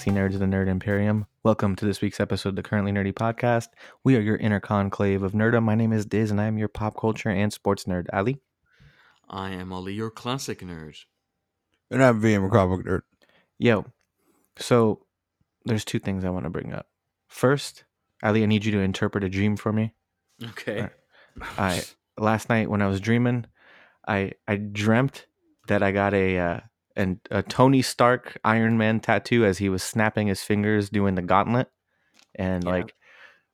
Hello, sexy nerds of the Nerd Imperium. Welcome to this week's episode of the Currently Nerdy Podcast. We are your inner conclave of nerdom. My name is Diz, and I am your pop culture and sports nerd. Ali? I am Ali, your classic nerd. And I'm VM comic nerd. Yo, so there's two things I want to bring up. First, Ali, I need you to interpret a dream for me. Okay. Right. I last night when I was dreaming, I I dreamt that I got a uh, an, a Tony Stark Iron Man tattoo as he was snapping his fingers doing the gauntlet, and Yeah. like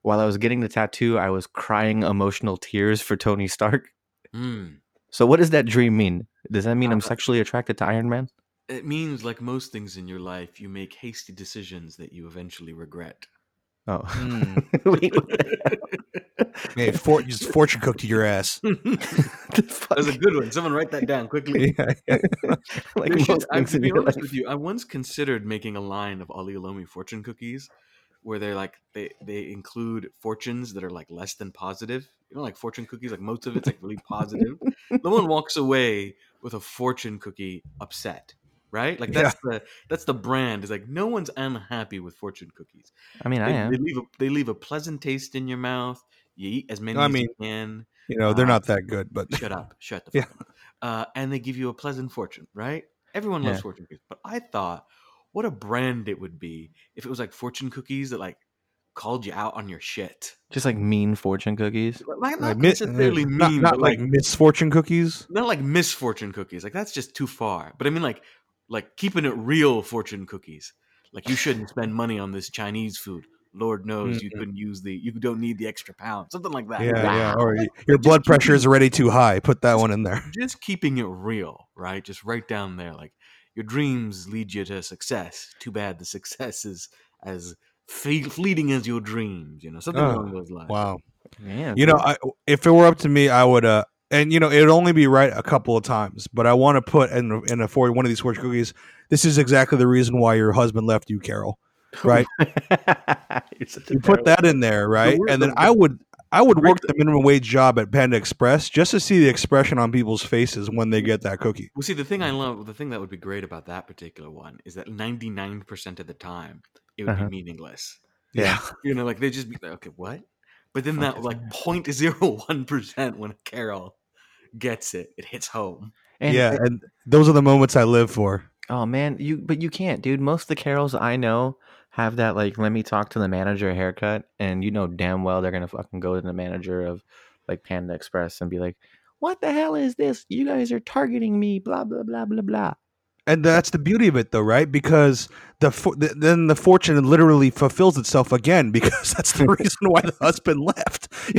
while I was getting the tattoo, I was crying emotional tears for Tony Stark. Hmm. So what does that dream mean? Does that mean I'm sexually attracted to Iron Man? It means, like most things in your life, you make hasty decisions that you eventually regret. Oh, wait, what the? Hey, for, just fortune cooked to your ass. The fuck? That's a good one. Someone write that down quickly. Yeah, yeah. like There should- I, to be honest life. with you, I once considered making a line of Ali Alomi fortune cookies where they're like they they include fortunes that are like less than positive. You know, like fortune cookies, like most of it's like really positive. no one walks away with a fortune cookie upset, right? Like that's the that's the brand. Is like no one's unhappy with fortune cookies. I mean, I They, am. they leave a they leave a pleasant taste in your mouth. You eat as many I as mean, you can. You know, they're Uh, not that good, but Shut up. Shut the Yeah. up. Uh, and they give you a pleasant fortune, right? Everyone loves Yeah. fortune cookies. But I thought, what a brand it would be if it was like fortune cookies that like called you out on your shit. Just like mean fortune cookies. Like, not like, necessarily uh, mean, not, not like, like, misfortune cookies. not like misfortune cookies. Like that's just too far. But I mean like like keeping it real fortune cookies. Like you shouldn't spend money on this Chinese food. Lord knows you Mhm. couldn't use the you don't need the extra pound. Something like that. Yeah, yeah. Or y- your blood pressure is already too high. Put that one in there. just keeping it real, right? Just right down there. Like your dreams lead you to success. Too bad the success is as fe- fleeting as your dreams. You know, something Oh, along those lines. Wow. Yeah. You know, I, if it were up to me, I would. uh And you know, it'd only be right a couple of times, but I want to put in in a for one of these fortune cookies. This is exactly the reason why your husband left you, Carol. Right? Such a You put that in there, right? And then the- I would I would work the minimum wage job at Panda Express just to see the expression on people's faces when they get that cookie. Well, see, the thing I love, the thing that would be great about that particular one is that 99% of the time it would Uh-huh. be meaningless. Yeah. You know, like they just be like, okay, what? But then Okay, that like fine. 0.01% when Carol gets it, it hits home. And, yeah, and those are the moments I live for. Oh man, you but you can't, dude. Most of the carols I know have that like let me talk to the manager haircut, and you know damn well they're gonna fucking go to the manager of like Panda Express and be like, "What the hell is this? You guys are targeting me." Blah blah blah blah blah. And that's the beauty of it, though, right? Because the, the then the fortune literally fulfills itself again because that's the reason why the husband left.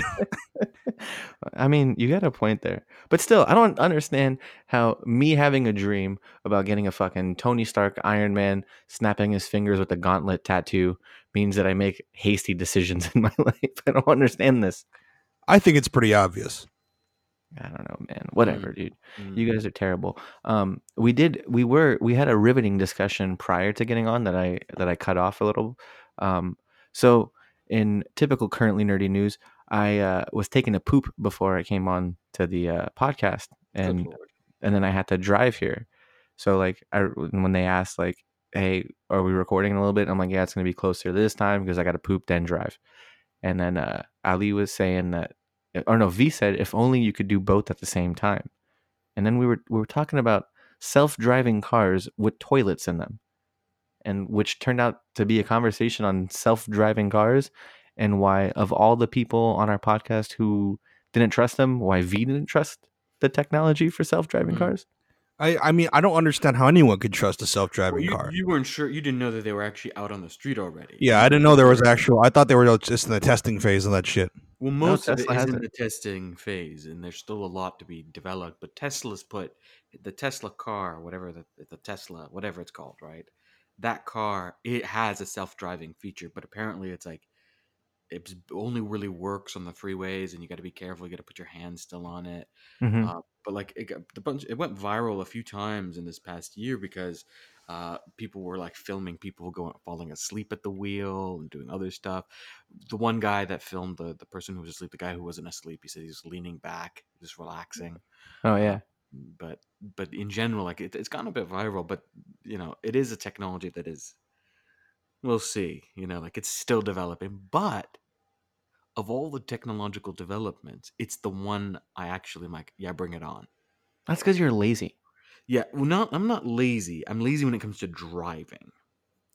I mean, you got a point there, but still, I don't understand how me having a dream about getting a fucking Tony Stark Iron Man snapping his fingers with a gauntlet tattoo means that I make hasty decisions in my life. I don't understand this. I think it's pretty obvious. I don't know, man. Whatever, dude. Mm. You guys are terrible. Um, we did, we were, we had a riveting discussion prior to getting on that I that I cut off a little. Um, so in typical currently nerdy news, I uh, was taking a poop before I came on to the uh, podcast, and and then I had to drive here. So like, I when they asked like, "Hey, are we recording in a little bit?" I'm like, "Yeah, it's gonna be closer this time because I got to poop then drive." And then uh, Ali was saying that, or no, V said, "If only you could do both at the same time." And then we were we were talking about self-driving cars with toilets in them, and which turned out to be a conversation on self-driving cars and why of all the people on our podcast who didn't trust them, why V didn't trust the technology for self-driving Mhm. cars. I, I mean, I don't understand how anyone could trust a self-driving you, car. you weren't sure. You didn't know that they were actually out on the street already. yeah, I didn't know there was actual. I thought they were just in the testing phase of that shit. Well, most of it Tesla is in the testing phase, and there's still a lot to be developed. But Tesla's put the Tesla car, whatever the, the Tesla, whatever it's called, right? That car, it has a self-driving feature, but apparently it's like it only really works on the freeways, and you got to be careful. You got to put your hand still on it. Mhm. Uh, but like it, got, the bunch, it went viral a few times in this past year because uh, people were like filming people going falling asleep at the wheel and doing other stuff. The one guy that filmed the the person who was asleep, the guy who wasn't asleep, he said he was leaning back, just relaxing. Oh yeah. But but in general, like it, it's gone a bit viral. But you know, it is a technology that is. We'll see. You know, like it's still developing, but of all the technological developments, it's the one I actually am like, yeah, bring it on. That's because you're lazy. Yeah, well, not I'm not lazy. I'm lazy when it comes to driving.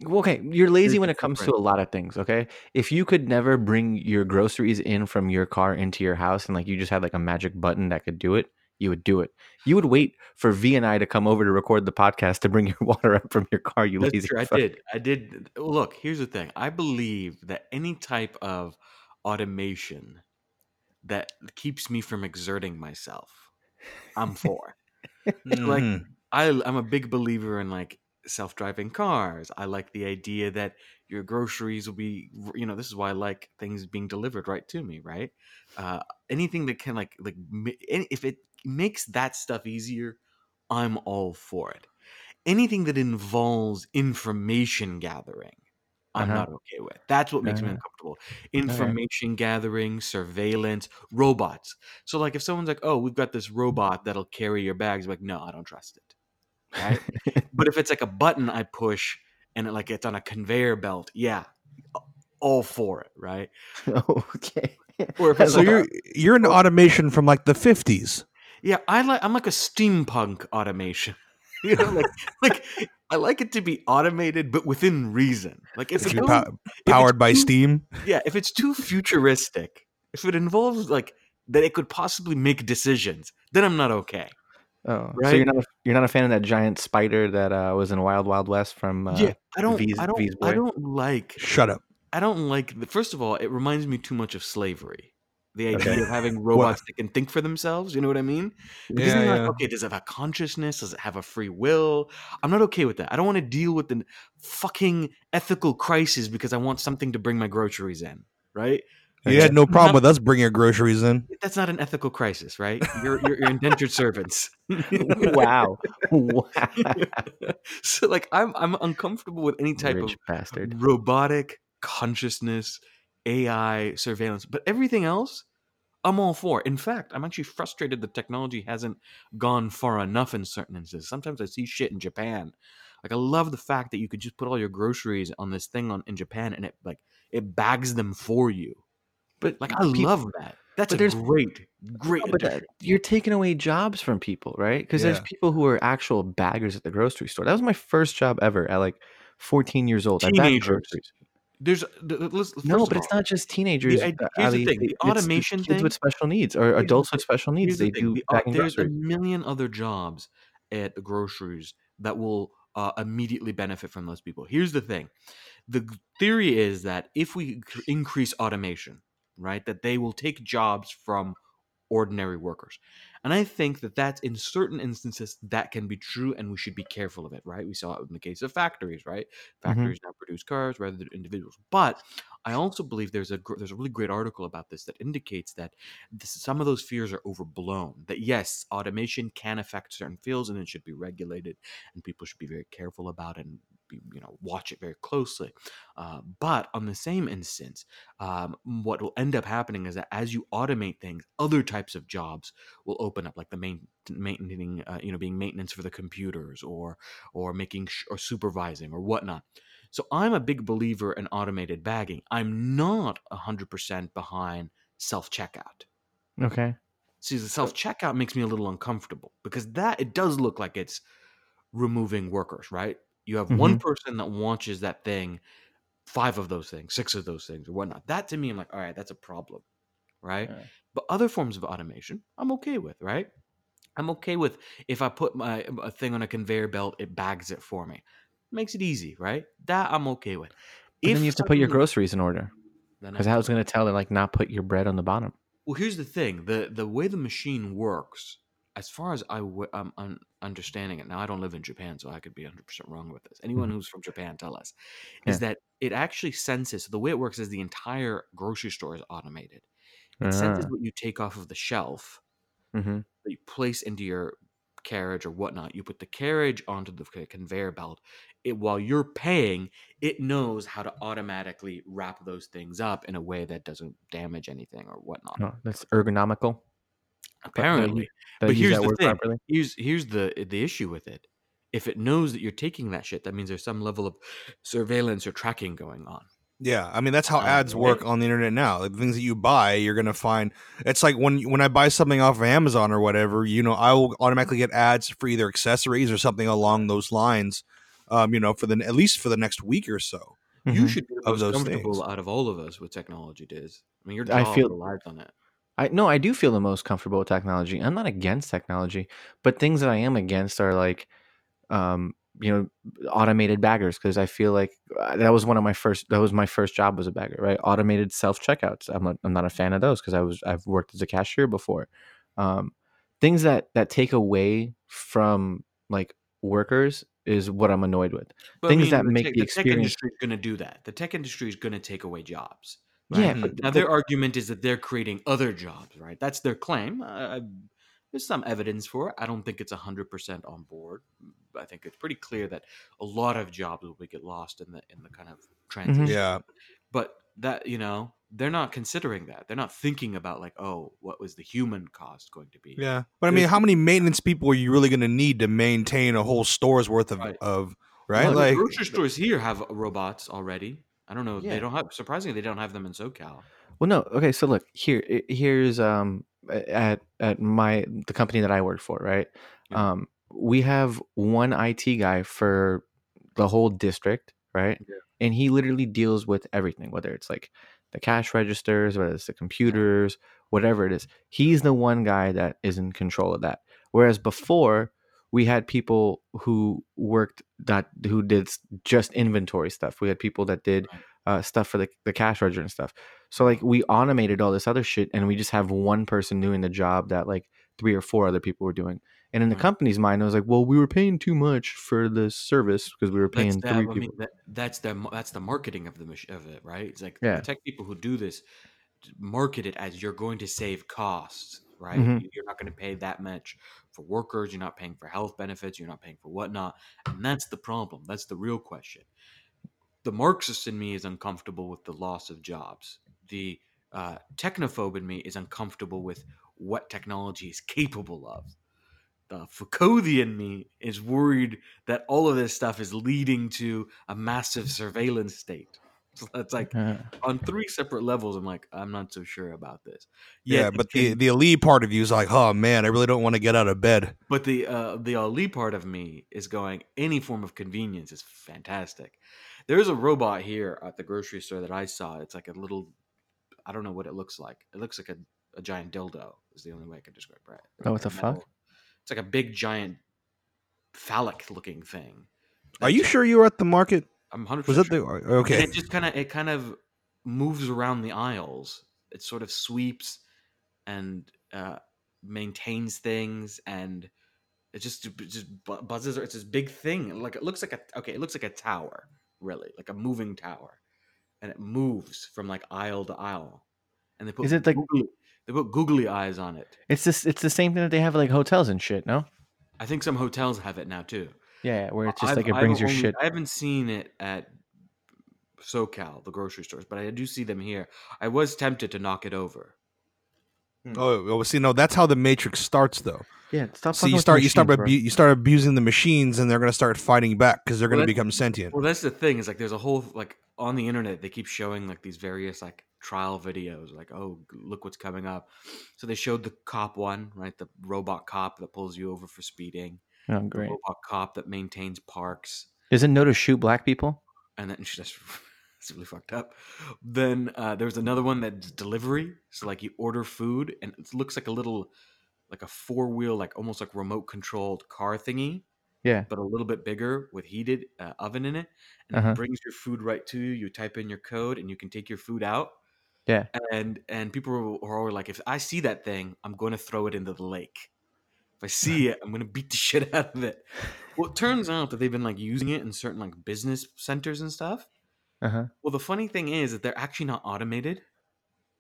Well, Okay, you're lazy There's when it comes to a lot of things. Okay, if you could never bring your groceries in from your car into your house, and like you just had like a magic button that could do it, you would do it. You would wait for V and I to come over to record the podcast to bring your water up from your car. You That's lazy. true. I fuck. did. I did. Look, here's the thing. I believe that any type of automation that keeps me from exerting myself, I'm for. like Mhm. I, I'm a big believer in like self-driving cars. I like the idea that your groceries will be, you know, this is why I like things being delivered right to me, right? Uh, anything that can like like if it makes that stuff easier, I'm all for it. Anything that involves information gathering, I'm Uh-huh. not okay with. That's what makes me Uh-huh. uncomfortable. Information gathering, surveillance, robots. So like if someone's like, "Oh, we've got this robot that'll carry your bags," I'm like, "No, I don't trust it." Right? but if it's like a button I push and it like it's on a conveyor belt, yeah, all for it, right? okay. Or So like, you're you're an automation from like the 50s. yeah, I like I'm like a steampunk automation. You know, like like I like it to be automated, but within reason. Like if It's it be goes, pow- powered by too- steam. yeah, if it's too futuristic, if it involves like that, it could possibly make decisions. Then I'm not okay. Oh, so you're not a, you're not a fan of that giant spider that uh, was in Wild Wild West from uh, yeah, I don't. V's- I don't. I don't like. Shut up. I don't like. The, first of all, it reminds me too much of slavery. The idea Okay. of having robots that can think for themselves. You know what I mean? Because Yeah, then you're yeah. like, okay, does it have a consciousness? Does it have a free will? I'm not okay with that. I don't want to deal with the fucking ethical crisis because I want something to bring my groceries in. Right? You had no problem Not- with us bringing your groceries in. That's not an ethical crisis, right? You're you're, you're indentured servants. wow, wow, so like I'm I'm uncomfortable with any type rich of bastard. robotic consciousness, AI surveillance, but everything else, I'm all for. In fact, I'm actually frustrated the technology hasn't gone far enough in certain instances. Sometimes I see shit in Japan. Like I love the fact that you could just put all your groceries on this thing on in Japan and it like it bags them for you. But Like I peop- love that. That's a great, great. No, but uh, that, you're taking away jobs from people, right? Because there's people who are actual baggers at the grocery store. That was my first job ever at like 14 years old. I bagged groceries. There's th- th- let's- No, but of it's all, not just teenagers. id- uh, here's the thing, the automation kids thing- with special needs or the adults with special needs. Here's the They do the there's a million other jobs at the groceries that will uh, immediately benefit from those people. Here's the thing: the theory is that if we increase automation, right, that they will take jobs from ordinary workers. And I think that that's in certain instances that can be true, and we should be careful of it, right? We saw it in the case of factories, right? Mm-hmm. Factories now produce cars rather than individuals. But I also believe there's a there's a really great article about this that indicates that this, some of those fears are overblown. That yes, automation can affect certain fields, and it should be regulated, and people should be very careful about it and you know watch it very closely. Uh, but on the same instance, um, what will end up happening is that as you automate things, other types of jobs will open up, like the main maintaining, uh, you know, being maintenance for the computers, or or making sh- or supervising or whatnot. So I'm a big believer in automated bagging. I'm not hundred percent behind self checkout. Okay. See, the self checkout makes me a little uncomfortable because that it does look like it's removing workers, right? You have one mm-hmm. person that watches that thing, five of those things, six of those things, or whatnot. That to me, I'm like, all right, that's a problem, right? Yeah. But other forms of automation, I'm okay with, right? I'm okay with if I put my a thing on a conveyor belt, it bags it for me. Makes it easy, right? That I'm okay with. But then you have to put your groceries in order because I was going to tell it like not put your bread on the bottom. Well, here's the thing: the the way the machine works, as far as I w- I'm un- understanding it now, I don't live in Japan, so I could be 100 percent wrong with this. Anyone Mhm. who's from Japan, tell us. Is that it actually senses? So the way it works is the entire grocery store is automated. It senses Ah. what you take off of the shelf Mm-hmm. that you place into your carriage or whatnot. You put the carriage onto the conveyor belt. It while you're paying, it knows how to automatically wrap those things up in a way that doesn't damage anything or whatnot. Oh, that's ergonomical. But I Apparently, I but here's the thing. properly? here's here's the the issue with it if it knows that you're taking that shit, that means there's some level of surveillance or tracking going on. Yeah, I mean that's how Uh, ads right. work on the internet now. Like, the things that you buy, you're gonna find. It's like when when I buy something off of Amazon or whatever, you know, I will automatically get ads for either accessories or something along those lines. Um, you know, for the at least for the next week or so. You Mhm. should be the most comfortable things. out of all of us with technology, Diz. I mean, your I job feel- relies on it. I no, I do feel the most comfortable with technology. I'm not against technology, but things that I am against are like, um, you know, automated baggers because I feel like uh, that was one of my first. That was my first job as a bagger, right? Automated self checkouts. I'm not, I'm not a fan of those because I was I've worked as a cashier before. Um, things that that take away from like workers is what I'm annoyed with. But Things that the make tech, the the tech industry is going to do that. The tech industry is going to take away jobs. Yeah, right? but now the- their argument is that they're creating other jobs, right? That's their claim. Uh, there's some evidence for it. I don't think it's hundred percent on board. I think it's pretty clear that a lot of jobs will get lost in the in the kind of transition. Yeah, But that you know, they're not considering that. They're not thinking about like, oh, what was the human cost going to be? yeah. But I mean, how many maintenance people are you really gonna need to maintain a whole store's worth of Right. of right? Well, like, grocery stores here have robots already. I don't know. Yeah. They don't have. Surprisingly, they don't have them in SoCal. Well, no. Okay, so look here. Here's um at at my the company that I work for, right? Yeah. Um, we have one IT guy for the whole district, right? Yeah. And he literally deals with everything, whether it's like the cash registers, whether it's the computers, whatever it is. He's the one guy that is in control of that. Whereas before, we had people who worked that who did just inventory stuff. We had people that did uh, stuff for the, the cash register and stuff. So like we automated all this other shit, and we just have one person doing the job that like three or four other people were doing. And in the company's mind, it was like, well, we were paying too much for the service because we were paying the, three I people. mean, that, that's the that's the marketing of the of it, right? It's like Yeah. the tech people who do this market it as you're going to save costs, right? Mhm. You- You're not going to pay that much for workers. You're not paying for health benefits. You're not paying for whatnot, and that's the problem. That's the real question. The Marxist in me is uncomfortable with the loss of jobs. The uh, technophobe in me is uncomfortable with what technology is capable of. The Foucauldian in me is worried that all of this stuff is leading to a massive surveillance state. So it's like on three separate levels. I'm like, I'm not so sure about this. yeah, but it the can- the elite part of you is like, oh man, I really don't want to get out of bed. but the uh, the Ali part of me is going. Any form of convenience is fantastic. There's a robot here at the grocery store that I saw. It's like a little. I don't know what it looks like. It looks like a, a giant dildo. Is the only way I can describe it. Oh, what the A fuck? It's like a big giant phallic looking thing. Are you sure you were at the market? I'm 100. Was that the okay? And it just kind of it kind of moves around the aisles. It sort of sweeps and uh, maintains things, and it just it just bu- buzzes. It's this big thing. Like it looks like a okay. It looks like a tower, really, like a moving tower, and it moves from like aisle to aisle. And they put Is it like- googly, they put googly eyes on it. it's this. It's the same thing that they have at like hotels and shit. No. I think some hotels have it now too. Yeah, where it's just I've- like it I've brings your only- shit. I haven't seen it at SoCal, the grocery stores, but I do see them here. I was tempted to knock it over. Hmm. Oh, oh, well, see, no, that's how the Matrix starts, though. Yeah, stop. So you with start, you start, abu- you start abusing the machines, and they're going to start fighting back because they're going to that- become sentient. Well, that's the thing is like there's a whole like on the internet they keep showing like these various like trial videos like oh look what's coming up. So they showed the cop one right the robot cop that pulls you over for speeding, Oh, great. robot cop that maintains parks, Isn't no to shoot black people? and then that's that's really fucked up. Then uh, there's another one that's delivery. So like you order food and it looks like a little like a four wheel like almost like remote controlled car thingy, Yeah. but a little bit bigger with heated uh, oven in it, and Uh-huh. it brings your food right to you. You type in your code and you can take your food out. Yeah. And and people are always like, if I see that thing, I'm going to throw it into the lake. If I see it, I'm to beat the shit out of it. Well, it turns out that they've been like using it in certain like business centers and stuff. Uh huh. Well, the funny thing is that they're actually not automated.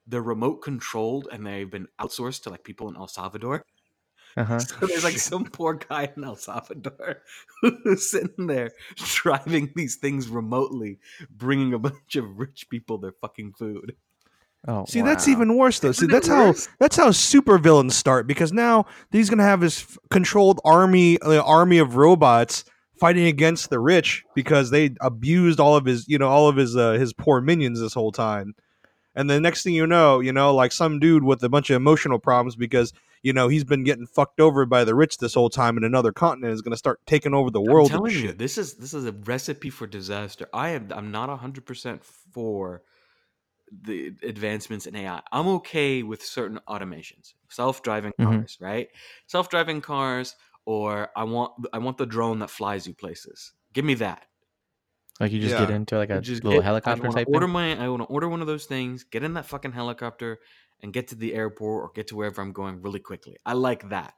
They're remote controlled and they've been outsourced to like people in El Salvador. Uh huh. So there's like some poor guy in El Salvador who's sitting there driving these things remotely, bringing a bunch of rich people their fucking food. Oh, See, that's even worse, though. Isn't See, that's how worse? that's how super villains start because now he's going to have his f- controlled army, uh, army of robots fighting against the rich because they abused all of his, you know, all of his uh, his poor minions this whole time. And the next thing you know, you know, like some dude with a bunch of emotional problems because you know he's been getting fucked over by the rich this whole time in another continent is going to start taking over the world. I'm telling you, shit. this is this is a recipe for disaster. I am I'm not hundred percent for the advancements in AI. I'm okay with certain automations, self-driving Mhm. cars, right? Self-driving cars, or I want I want the drone that flies you places. Give me that. Like you just get into like a just little get- helicopter I wanna type order thing. my I want to order one of those things, get in that fucking helicopter, and get to the airport or get to wherever I'm going really quickly. I like that.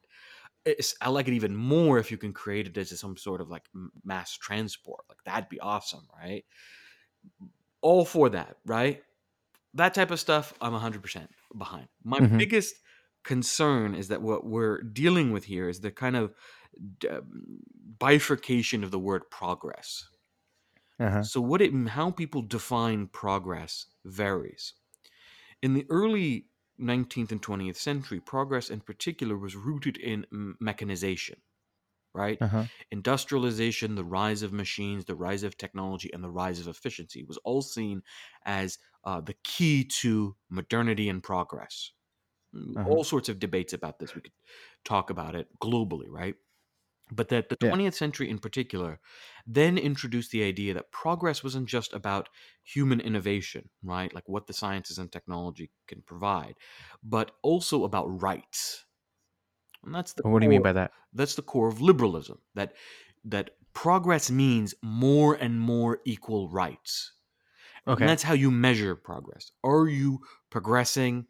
It's, I like it even more if you can create it as some sort of like mass transport. Like that'd be awesome, right? All for that, right? That type of stuff, I'm 100% behind. My Mhm. biggest concern is that what we're dealing with here is the kind of d- bifurcation of the word progress. Uh-huh. So what it how people define progress varies. In the early 19th and 20th century, progress in particular was rooted in mechanization, right? Uh-huh. Industrialization, the rise of machines, the rise of technology, and the rise of efficiency was all seen as uh, the key to modernity and progress. Uh-huh. All sorts of debates about this. We could talk about it globally, right? But that the Yeah. 20th century in particular then introduced the idea that progress wasn't just about human innovation, right? Like what the sciences and technology can provide, but also about rights. And that's the What do you mean by that? that's the core of liberalism that that progress means more and more equal rights. And Okay. that's how you measure progress. Are you progressing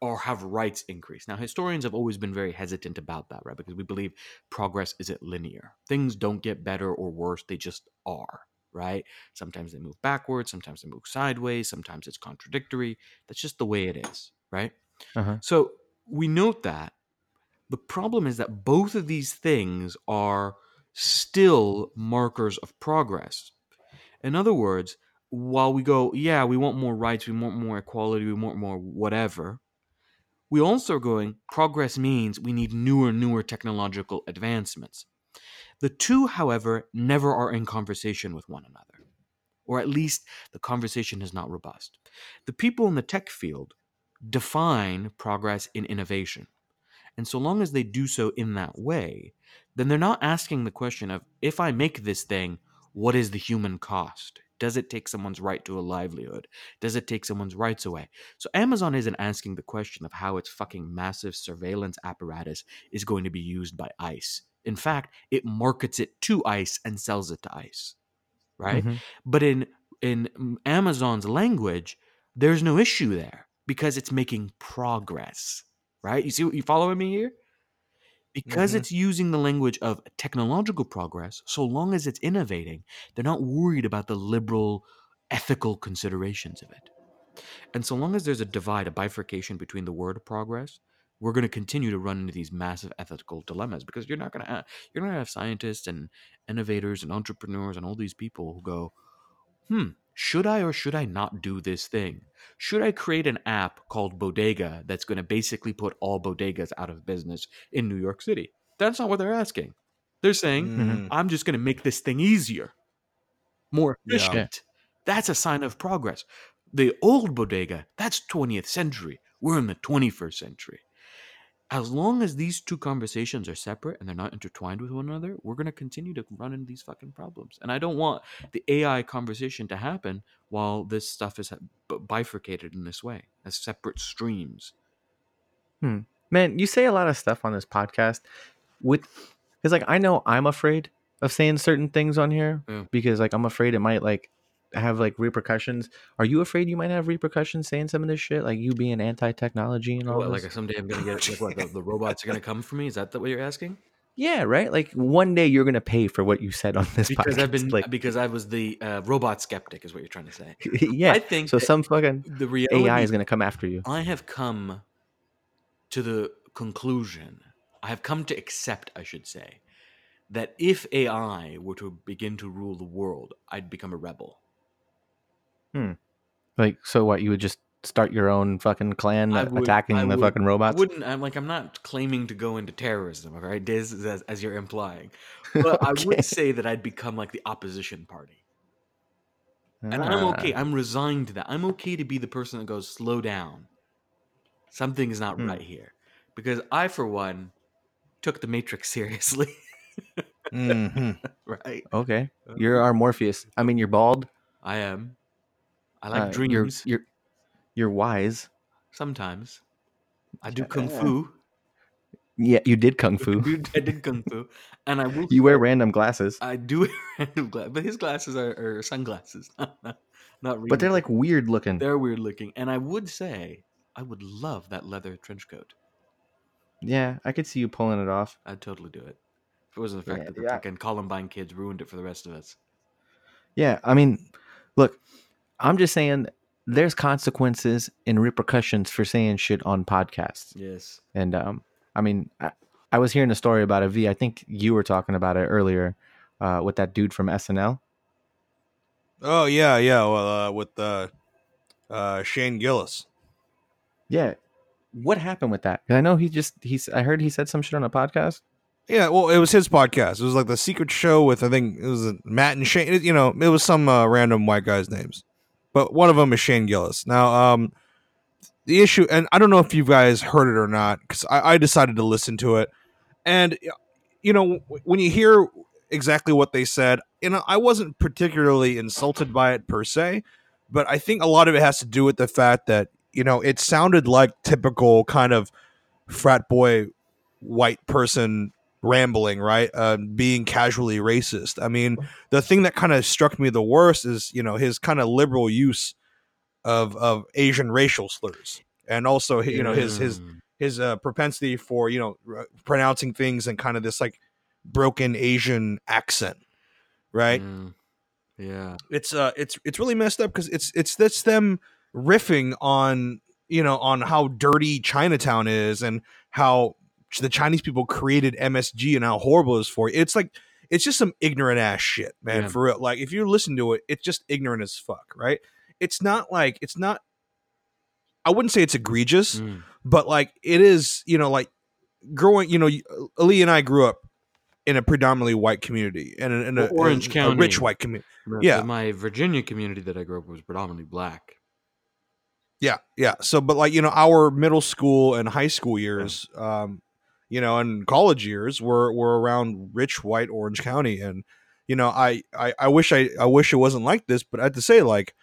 or have rights increased? Now, historians have always been very hesitant about that, right? Because we believe progress isn't linear. Things don't get better or worse, they just are, right? Sometimes they move backwards, sometimes they move sideways, sometimes it's contradictory. That's just the way it is, right? Uh-huh. So we note that. The problem is that both of these things are still markers of progress. In other words, while we go, yeah, we want more rights, we want more equality, we want more whatever, we also are going, progress means we need newer, newer technological advancements. The two, however, never are in conversation with one another, or at least the conversation is not robust. The people in the tech field define progress in innovation. And so long as they do so in that way, then they're not asking the question of if I make this thing, what is the human cost? Does it take someone's right to a livelihood? Does it take someone's rights away? So Amazon isn't asking the question of how its fucking massive surveillance apparatus is going to be used by ICE. In fact, it markets it to ICE and sells it to ICE. Right? Mhm. But in in Amazon's language, there's no issue there because it's making progress. Right? You see what you following me here? Because Mhm. it's using the language of technological progress, so long as it's innovating, they're not worried about the liberal ethical considerations of it. And so long as there's a divide, a bifurcation between the word progress, we're going to continue to run into these massive ethical dilemmas because you're not going to have, you're going to have scientists and innovators and entrepreneurs and all these people who go, "Hmm, should I or should I not do this thing? Should I create an app called Bodega that's going to basically put all bodegas out of business in New York City?" That's not what they're asking. They're saying, Mhm. I'm just going to make this thing easier, more Yeah. efficient. That's a sign of progress. The old bodega, that's 20th century. We're in the 21st century. As long as these two conversations are separate and they're not intertwined with one another, we're going to continue to run into these fucking problems. And I don't want the AI conversation to happen while this stuff is uh, bifurcated in this way as separate streams. Hmm. Man, you say a lot of stuff on this podcast with because like I know I'm afraid of saying certain things on here Yeah. because like I'm afraid it might like have like repercussions. Are you afraid you might have repercussions saying some of this shit? Like you being anti technology and all What, like someday I'm going to get like what the, the robots are going to come for me? Is that the, what you're asking? yeah, right? Like one day you're gonna pay for what you said on this Because podcast. I've been like because I was the uh, robot skeptic, is what you're trying to say. yeah. I think so some fucking the reality AI is gonna come after you. I have come to the conclusion, I have come to accept, I should say, that if AI were to begin to rule the world, I'd become a rebel. Like so what you would just start your own fucking clan would- attacking I the would- fucking I robots? wouldn't. I'm like I'm not claiming to go into terrorism, all right? This as, as you're implying, but I would say that I'd become like the opposition party, and I'm okay. Ah, I'm resigned to that. I'm okay to be the person that goes, "Slow down, something is not Hmm. right here," because I, for one, took the Matrix seriously, Mhm. right? Okay, you're our Morpheus. I mean, you're bald. I am. I like uh, dreams. You're, you're you're wise. Sometimes I do kung Yeah. fu. Yeah, you did kung fu. I did kung fu, and I will. You wear random glasses, I do wear random glasses, but his glasses are, are sunglasses, not not, not but they're like weird looking. they're weird looking. And I would say I would love that leather trench coat. Yeah, I could see you pulling it off. I'd totally do it. If it wasn't the fact Yeah, that the yeah. fucking Columbine kids ruined it for the rest of us. Yeah, I mean, look, I'm just saying there's consequences and repercussions for saying shit on podcasts. Yes. And um, I mean, I, I was hearing a story about a V. I think you were talking about it earlier uh, with that dude from SNL. Oh yeah, yeah. Well, uh, with uh, uh, Shane Gillis. Yeah, what happened with that? I know he just he's. I heard he said some shit on a podcast. Yeah, well, it was his podcast. It was like the secret show with I think it was Matt and Shane. It- you know, it was some uh, random white guys' names, but one of them is Shane Gillis. Now, um, the issue, and I don't know if you guys heard it or not, because I, I decided to listen to it, and you know, when you hear exactly what they said, you know, I wasn't particularly insulted by it per se, but I think a lot of it has to do with the fact that you know it sounded like typical kind of frat boy white person rambling, right? Uh, being casually racist. I mean, the thing that kind of struck me the worst is, you know, his kind of liberal use of of Asian racial slurs, and also, you know, his his Mm. his uh, propensity for you know r- pronouncing things in kind of this like broken Asian accent, right? Mm. Yeah. it's uh it's it's really messed up because it's it's that's them riffing on you know on how dirty Chinatown is and how the Chinese people created MSG and how horrible it is for you. It's like it's just some ignorant ass shit, man. Yeah. For real. Like if you listen to it, it's just ignorant as fuck, right? It's not like it's not. I wouldn't say it's egregious, Mm. but like it is, you know, like growing. You know, Ali and I grew up in a predominantly white community and in a, Orange a- a County. rich white community. Yeah. My Virginia community that I grew up was predominantly black. Yeah, yeah. So, but like you know, our middle school and high school years, um, you know, and college years were were around rich white Orange County, and you know, I I, I wish I I wish it wasn't like this, but I have to say, like,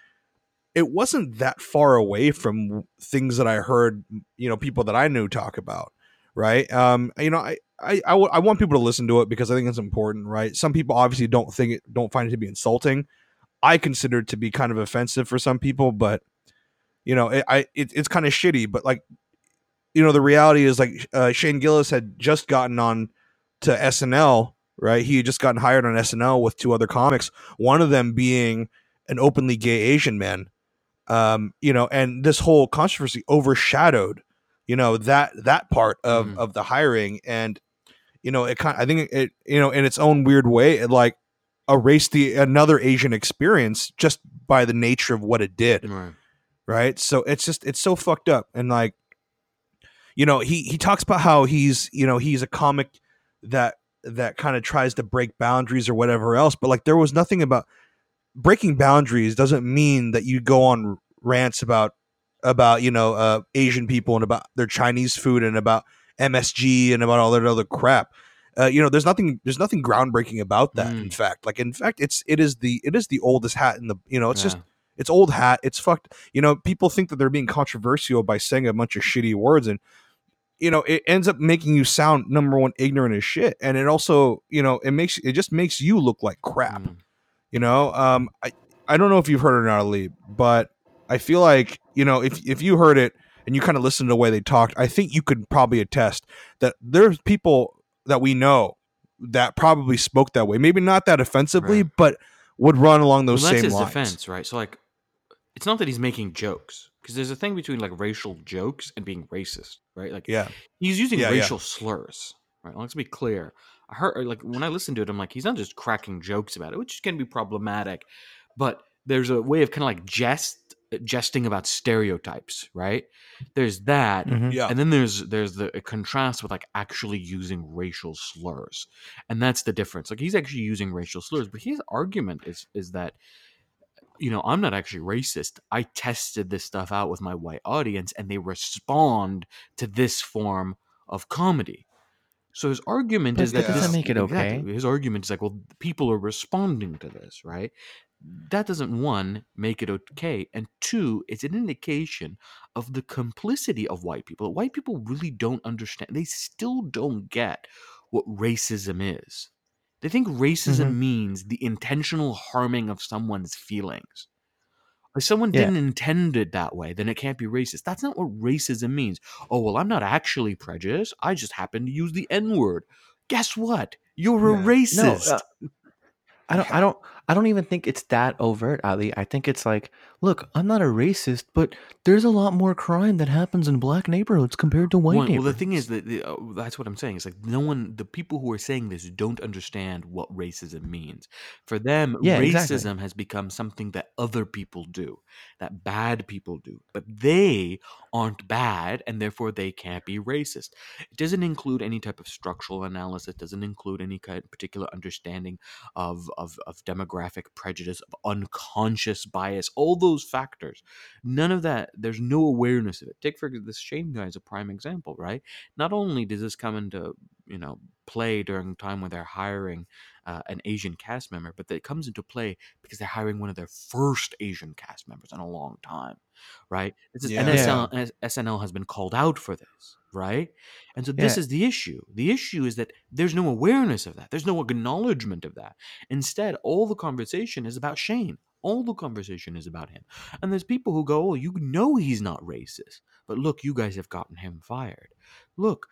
it wasn't that far away from things that I heard, you know, people that I knew talk about, right? Um, you know, I. I, I, w- I want people to listen to it because I think it's important, right? Some people obviously don't think it, don't find it to be insulting. I consider it to be kind of offensive for some people, but you know, it, I it, it's kind of shitty, but like, you know, the reality is like uh, Shane Gillis had just gotten on to SNL, right? He had just gotten hired on SNL with two other comics, one of them being an openly gay Asian man. Um, you know, and this whole controversy overshadowed, you know, that that part of Mhm. of the hiring, and you know, it kind. I think it, you know, in its own weird way, it like erased the another Asian experience just by the nature of what it did Right. right so it's just it's so fucked up and like you know he he talks about how he's you know he's a comic that that kind of tries to break boundaries or whatever else but like there was nothing about breaking boundaries doesn't mean that you go on rants about about you know uh asian people and about their chinese food and about msg and about all that other crap uh, you know there's nothing there's nothing groundbreaking about that in Mm. fact like in fact it's it is the it is the oldest hat in the you know it's just Yeah. It's old hat. It's fucked. You know, people think that they're being controversial by saying a bunch of shitty words, and you know, it ends up making you sound number one ignorant as shit. And it also, you know, it makes it just makes you look like crap. Mm. You know, um, I I don't know if you've heard it or not, Ali, but I feel like you know if if you heard it and you kind of listened to the way they talked, I think you could probably attest that there's people that we know that probably spoke that way. Maybe not that offensively, Right. but would run along those well, same his lines. defense, right? So like, it's not that he's making jokes because there's a thing between like racial jokes and being racist, right? Like Yeah. he's using Yeah, yeah. racial slurs, right? Let's be clear. I heard like when I listened to it, I'm like, he's not just cracking jokes about it, which can be problematic, but there's a way of kind of like jest jesting about stereotypes, right? There's that, Mhm. Yeah. and then there's there's the contrast with like actually using racial slurs, and that's the difference. Like he's actually using racial slurs, but his argument is is that you know I'm not actually racist. I tested this stuff out with my white audience, and they respond to this form of comedy. So his argument But is that that doesn't make it okay. exactly, His argument is like, well, people are responding to this, right? That doesn't one make it okay, and two, it's an indication of the complicity of white people. White people really don't understand. They still don't get what racism is. They think racism Mhm. means the intentional harming of someone's feelings. If someone Yeah. didn't intend it that way, then it can't be racist. That's not what racism means. Oh, well, I'm not actually prejudiced. I just happen to use the N word. Guess what? You're a Yeah. racist. No, uh, I don't. I don't. I don't even think it's that overt, Ali. I think it's like, look, I'm not a racist, but there's a lot more crime that happens in black neighborhoods compared to white Well, well, the thing is that the, uh, that's what I'm saying. It's like no one, the people who are saying this don't understand what racism means. For them, Yeah, racism exactly. has become something that other people do, that bad people do, but they aren't bad, and therefore they can't be racist. It doesn't include any type of structural analysis. It doesn't include any kind particular understanding of of, of demographic prejudice, of unconscious bias, all those factors. None of that. There's no awareness of it. Take for this Shane guy as a prime example, right? Not only does this come into you know play during a time when they're hiring uh, an Asian cast member, but it comes into play because they're hiring one of their first Asian cast members in a long time, right? This is Yeah. NSL, S- SNL has been called out for this, right? And so this Yeah. is the issue. The issue is that there's no awareness of that. There's no acknowledgement of that. Instead, all the conversation is about Shane. All the conversation is about him. And there's people who go, "Oh, you know he's not racist, but look, you guys have gotten him fired." Look,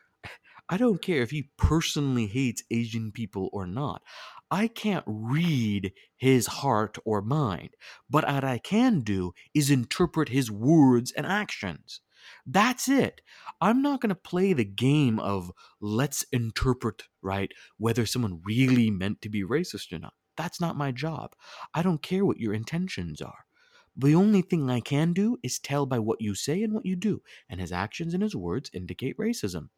I don't care if he personally hates Asian people or not. I can't read his heart or mind, but what I can do is interpret his words and actions. That's it. I'm not going to play the game of let's interpret, right, whether someone really meant to be racist or not. That's not my job. I don't care what your intentions are. The only thing I can do is tell by what you say and what you do, and his actions and his words indicate racism.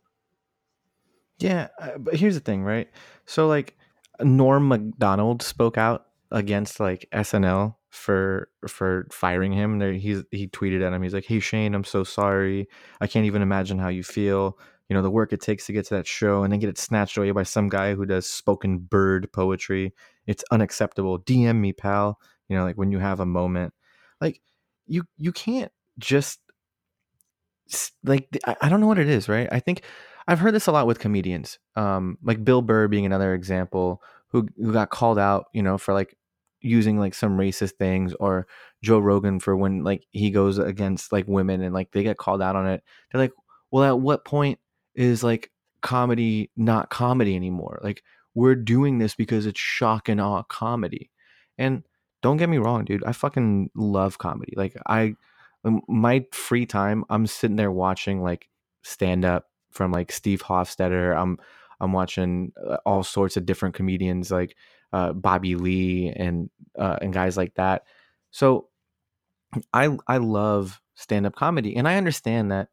Yeah, uh, but here's the thing, right? So like Norm Macdonald spoke out against like SNL for for firing him. There he's he tweeted at him. He's like, "Hey Shane, I'm so sorry. I can't even imagine how you feel. You know the work it takes to get to that show and then get it snatched away by some guy who does spoken word poetry. It's unacceptable. DM me, pal. You know, like when you have a moment, like you you can't just like I, I don't know what it is, right? I think I've heard this a lot with comedians, um, like Bill Burr being another example, who who got called out, you know, for like using like some racist things, or Joe Rogan for when like he goes against like women and like they get called out on it. They're like, well, at what point is like comedy not comedy anymore? Like we're doing this because it's shock and awe comedy, and don't get me wrong, dude, I fucking love comedy. Like I, my free time, I'm sitting there watching like stand up from like Steve Hofstetter. I'm I'm watching uh, all sorts of different comedians like uh, Bobby Lee and uh, and guys like that. So I I love stand up comedy, and I understand that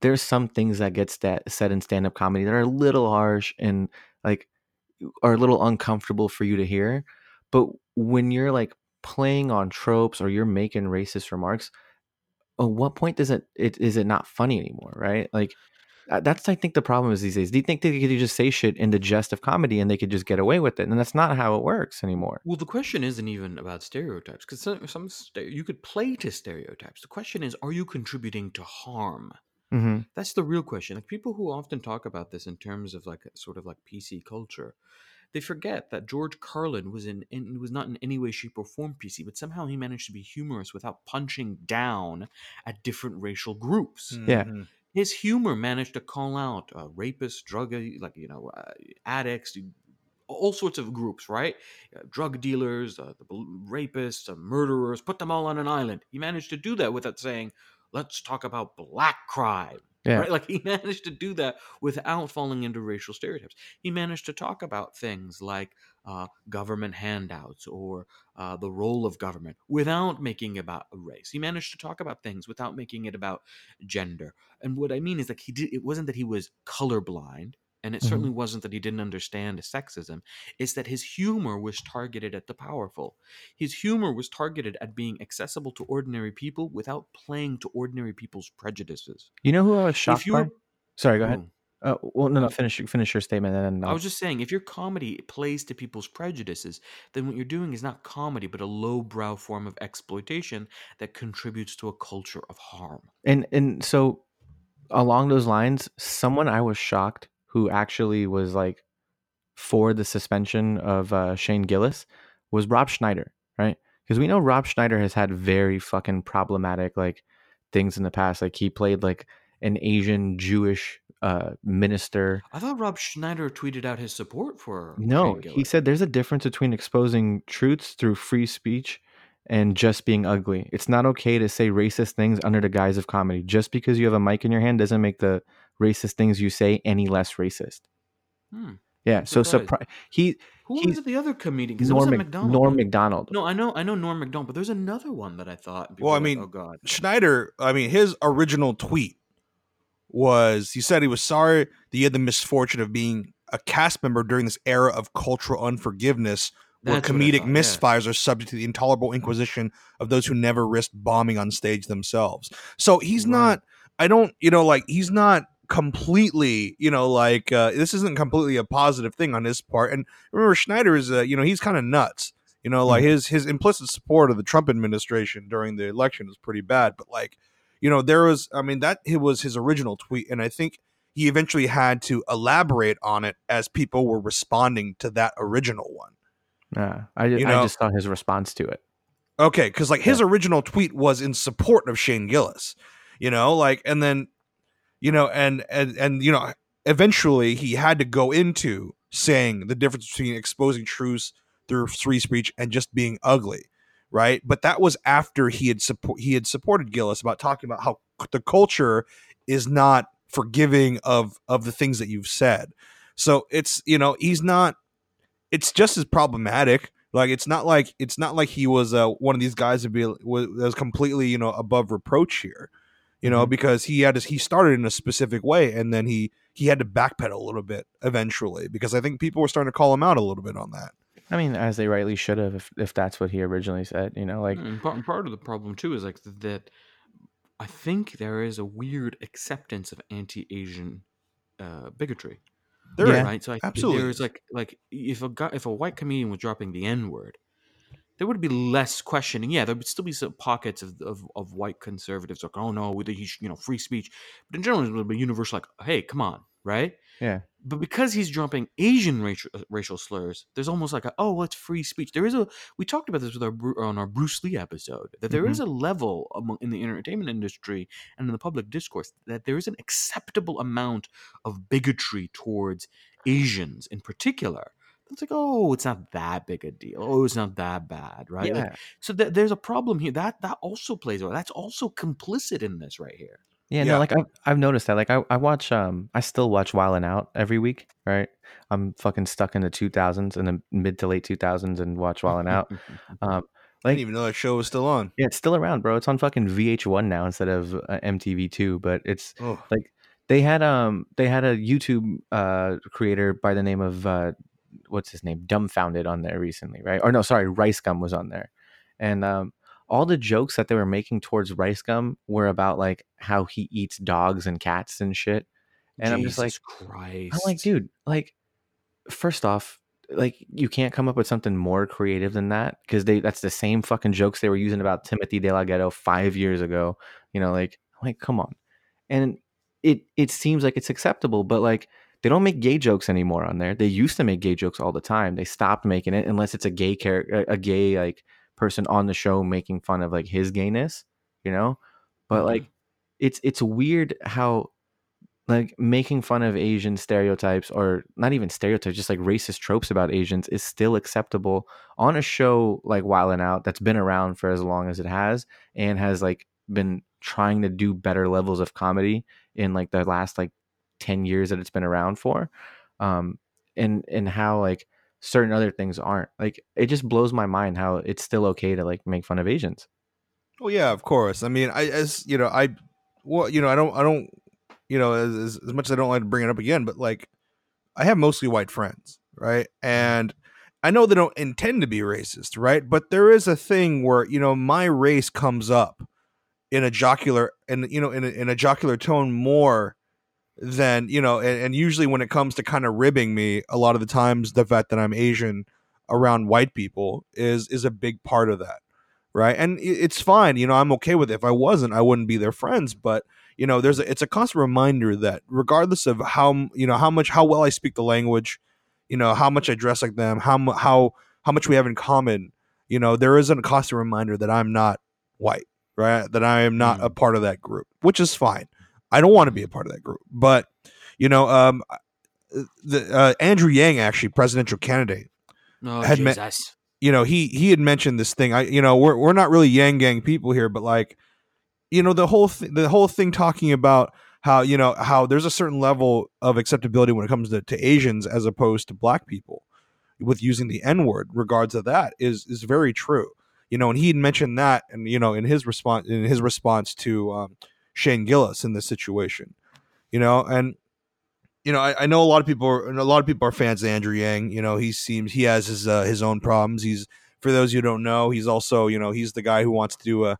there's some things that gets that said in stand up comedy that are a little harsh and like are a little uncomfortable for you to hear. But when you're like playing on tropes or you're making racist remarks, at what point does it, it is it not funny anymore, right? Like uh, that's I think the problem is these days. Do you think they could just say shit in the jest of comedy and they could just get away with it? And that's not how it works anymore. Well, the question isn't even about stereotypes because some, some st- you could play to stereotypes. The question is, are you contributing to harm? hmm That's the real question. Like people who often talk about this in terms of like sort of like PC culture, they forget that George Carlin was in, in was not in any way, shape, or form PC, but somehow he managed to be humorous without punching down at different racial groups. Yeah. His humor managed to call out uh, rapists, drug like you know uh, addicts, all sorts of groups, right? Uh, drug dealers, uh, the rapists, uh, murderers, put them all on an island. He managed to do that without saying, "Let's talk about black crime." Yeah. Right? Like he managed to do that without falling into racial stereotypes. He managed to talk about things like uh, government handouts or uh, the role of government without making about race. He managed to talk about things without making it about gender. And what I mean is like he did. It wasn't that he was colorblind, and it Mhm. certainly wasn't that he didn't understand sexism. It's that his humor was targeted at the powerful. His humor was targeted at being accessible to ordinary people without playing to ordinary people's prejudices. You know who I was shocked by? Sorry, go ahead. Uh, well, no, no, Uh, finish finish your statement and then I I'll, was just saying, if your comedy plays to people's prejudices, then what you're doing is not comedy, but a lowbrow form of exploitation that contributes to a culture of harm. and and so along those lines, someone I was shocked who actually was like for the suspension of uh, Shane Gillis was Rob Schneider, right? Because we know Rob Schneider has had very fucking problematic like things in the past. Like he played like an Asian Jewish uh, minister. I thought Rob Schneider tweeted out his support for No, he said there's a difference between exposing truths through free speech and just being ugly. It's not okay to say racist things under the guise of comedy. Just because you have a mic in your hand doesn't make the racist things you say any less racist. Hmm. Yeah, so surprised. surpri- he Who He's- was the other comedian? Because it was Norm, at Mac- Macdonald. Norm? Macdonald. No, I know, I know Norm Macdonald, but there's another one that I thought. people Well, I were like, mean, oh god, Schneider, I mean, his original tweet was he said he was sorry that he had the misfortune of being a cast member during this era of cultural unforgiveness where That's comedic thought, yeah. misfires are subject to the intolerable inquisition of those who never risked bombing on stage themselves. So he's Right. not, I don't, you know, like he's not completely, you know, like uh, this isn't completely a positive thing on his part. And remember, Schneider is, uh, you know, he's kind of nuts. You know, like his his implicit support of the Trump administration during the election was pretty bad. But like, you know, there was, I mean, that it was his original tweet, and I think he eventually had to elaborate on it as people were responding to that original one. Yeah, I, You I just saw his response to it. Okay, because like his original tweet was in support of Shane Gillis, you know, like, and then, you know, and and and you know, eventually he had to go into saying the difference between exposing truths through free speech and just being ugly, right? But that was after he had support he had supported Gillis about talking about how the culture is not forgiving of of the things that you've said. So it's you know he's not. It's just as problematic. Like it's not like it's not like he was uh, one of these guys to be was, that was completely you know above reproach here, you know, Mhm. because he had to, he started in a specific way and then he he had to backpedal a little bit eventually because I think people were starting to call him out a little bit on that. I mean, as they rightly should have, if, if that's what he originally said. You know, like and part, and part of the problem too is like that. I think there is a weird acceptance of anti-Asian uh, bigotry. There Yeah. right? So I absolutely there's is. like like if a guy, if a white comedian was dropping the N word, there would be less questioning. Yeah, there would still be some pockets of of, of white conservatives like, oh no, with the you know free speech, but in general, it would be universal. Like, hey, come on, right? yeah, But because he's dropping Asian racial, racial slurs, there's almost like a oh, well, it's free speech. There is a we talked about this with our on our Bruce Lee episode that there is Mm-hmm. a level among, in the entertainment industry and in the public discourse that there is an acceptable amount of bigotry towards Asians in particular. It's like oh, it's not that big a deal. Oh, it's not that bad, right? Like, yeah, so th- there's a problem here. That that also plays a role. That's also complicit in this right here. yeah. Yeah. No, like I've I've noticed that. Like I, I watch um I still watch Wild and Out every week. Right, I'm fucking stuck in the 2000s in the mid to late 2000s and watch Wild and Out. Um, I didn't even know that show was still on. yeah, it's still around, bro. It's on fucking VH1 now instead of uh, MTV2. But it's Oh, like they had um they had a YouTube uh creator by the name of uh what's his name Dumbfoundead on there recently right? Or no sorry RiceGum was on there. And um all the jokes that they were making towards RiceGum were about like how he eats dogs and cats and shit. And i'm just like Jesus Christ. i'm like dude like first off like you can't come up with something more creative than that. Because they that's the same fucking jokes they were using about Timothy DeLaGhetto five years ago you know like like come on. And it it seems like it's acceptable but like they don't make gay jokes anymore on there. They used to make gay jokes all the time. They stopped making it unless it's a gay character a gay like person on the show making fun of like his gayness you know? But Mhm. like it's it's weird how like making fun of Asian stereotypes or not even stereotypes, just like racist tropes about Asians is still acceptable on a show like Wild and Out that's been around for as long as it has and has like been trying to do better levels of comedy in like the last like 10 years that it's been around for um and and how like certain other things aren't like it just blows my mind how it's still okay to like make fun of asians Well, yeah, of course. I mean, I as you know, I well, you know, I don't, I don't, you know, as as, as much as I don't like to bring it up again, but like, I have mostly white friends, right? And I know they don't intend to be racist, right? But there is a thing where you know my race comes up in a jocular and you know in a, in a jocular tone more than you know, and, and usually when it comes to kind of ribbing me, a lot of the times the fact that I'm Asian around white people is is a big part of that right? And it's fine, you know, I'm okay with it. If I wasn't, I wouldn't be their friends. But you know, there's a, it's a constant reminder that regardless of how you know how much how well I speak the language, you know, how much I dress like them, how how how much we have in common, you know, there is a constant reminder that I'm not white, right? That I am not mm-hmm. a part of that group, which is fine. I don't want to be a part of that group, but you know, um, the uh, Andrew Yang, actually presidential candidate, Oh, had Jesus. you know he he had mentioned this thing i you know we're we're not really yang gang people here but like you know the whole th- the whole thing talking about how you know how there's a certain level of acceptability when it comes to, to asians as opposed to black people with using the n word regards of that is is very true you know and he had mentioned that and you know in his response in his response to um, shane gillis in this situation you know and you know, I, I know a lot of people are, and a lot of people are fans of Andrew Yang. You know, he seems he has his uh, his own problems. He's for those who don't know, he's also you know he's the guy who wants to do a,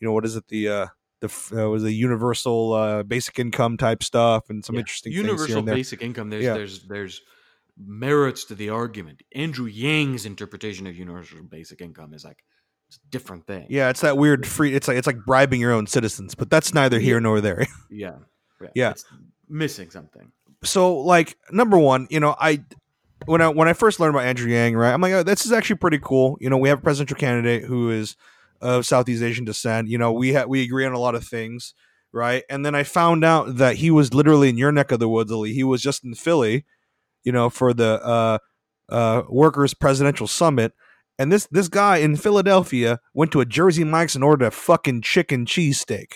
you know, what is it the uh, the uh, was a universal uh, basic income type stuff and some Yeah. interesting universal basic income. There's Yeah. there's there's merits to the argument. Andrew Yang's interpretation of universal basic income is like different thing. Yeah, it's that weird free. It's like it's like bribing your own citizens, but that's neither here nor there. yeah, yeah. Yeah. It's missing something. so like number one, you know, I when I when I first learned about Andrew Yang, right, I'm like, oh, this is actually pretty cool. You know, we have a presidential candidate who is of Southeast Asian descent. You know, we ha- we agree on a lot of things, right? And then I found out that he was literally in your neck of the woods, Ali. He was just in Philly, you know, for the uh, uh, workers' presidential summit. And this this guy in Philadelphia went to a Jersey Mike's and ordered a fucking chicken cheesesteak,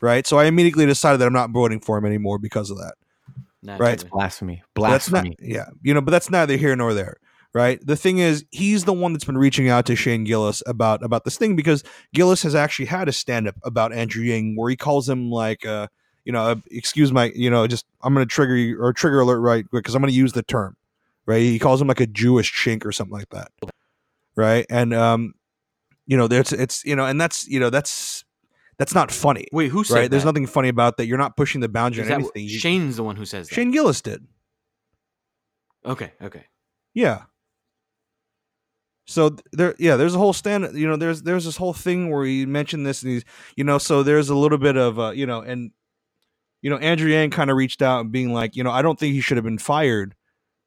right? So I immediately decided that I'm not voting for him anymore because of that. Naturally. blasphemy But That's not, blasphemy yeah, you know, but that's neither here nor there, right? The thing is, he's the one that's been reaching out to Shane Gillis about about this thing because Gillis has actually had a stand up about Andrew Yang where he calls him like, uh, you know, uh, excuse my, you know, just I'm gonna trigger you or trigger alert right because I'm gonna use the term, right? He calls him like a Jewish chink or something like that, right? And um, you know, there's it's you know, and that's you know that's that's not funny, Wait, who said right? There's nothing funny about that. You're not pushing the boundary Is on that anything. Shane's the one who says that. Shane Gillis did. Okay, okay. Yeah. So there, yeah, there's a whole stand. You know, there's there's this whole thing where he mentioned this, and he's, you know, so there's a little bit of, uh, you know, and you know, Andrew Yang kind of reached out and being like, you know, I don't think he should have been fired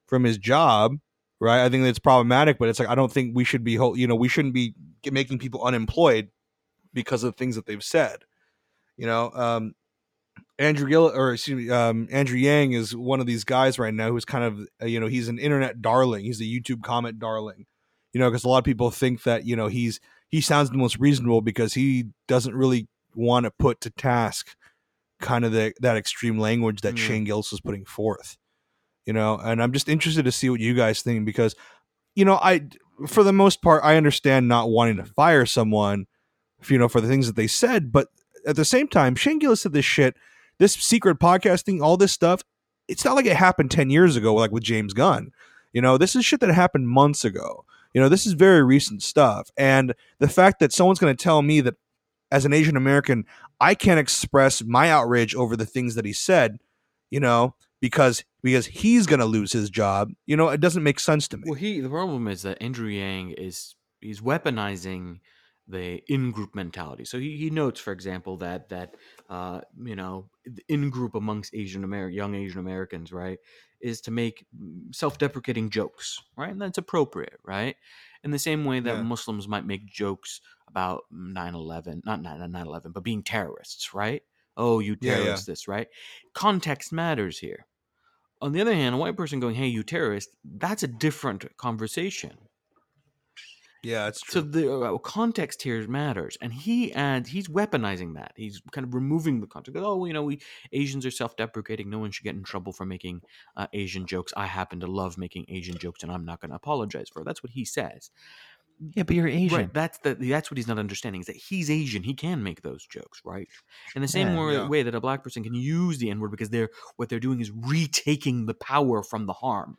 from his job, right? I think that's problematic, but it's like I don't think we should be, you know, we shouldn't be making people unemployed because of things that they've said. You know, um, Andrew Gill or excuse me, um, Andrew Yang is one of these guys right now who's kind of uh, you know he's an internet darling. He's a YouTube comment darling. You know, because a lot of people think that you know he's he sounds the most reasonable because he doesn't really want to put to task kind of the, that extreme language that Yeah. Shane Gillis was putting forth. You know, and I'm just interested to see what you guys think because you know I for the most part I understand not wanting to fire someone, you know, for the things that they said, but at the same time, Shane Gillis said this shit this secret podcasting, all this stuff, it's not like it happened 10 years ago, like with James Gunn. You know, this is shit that happened months ago. You know, this is very recent stuff. And the fact that someone's going to tell me that as an Asian American, I can't express my outrage over the things that he said, you know, because because he's going to lose his job, you know, it doesn't make sense to me. Well, he the problem is that Andrew Yang is he's weaponizing the in-group mentality. So he, he notes, for example, that that uh, you know the in-group amongst Asian American young Asian Americans, right, is to make self-deprecating jokes, right, and that's appropriate, right. In the same way that Yeah. Muslims might make jokes about 9/11, not 9/11, but being terrorists, right? Oh, you Yeah, yeah. terrorists, this, right? Context matters here. On the other hand, a white person going, "Hey, you terrorist," that's a different conversation. Yeah, it's true. So the uh, context here matters, and he adds he's weaponizing that. He's kind of removing the context. Oh, you know, we Asians are self-deprecating. No one should get in trouble for making uh, Asian jokes. I happen to love making Asian jokes, and I'm not going to apologize for. it. That's what he says. Yeah, but you're Asian. Right. That's the that's what he's not understanding is that he's Asian. He can make those jokes, right? In the same Yeah. way, Yeah. way that a black person can use the N word because they're what they're doing is retaking the power from the harm.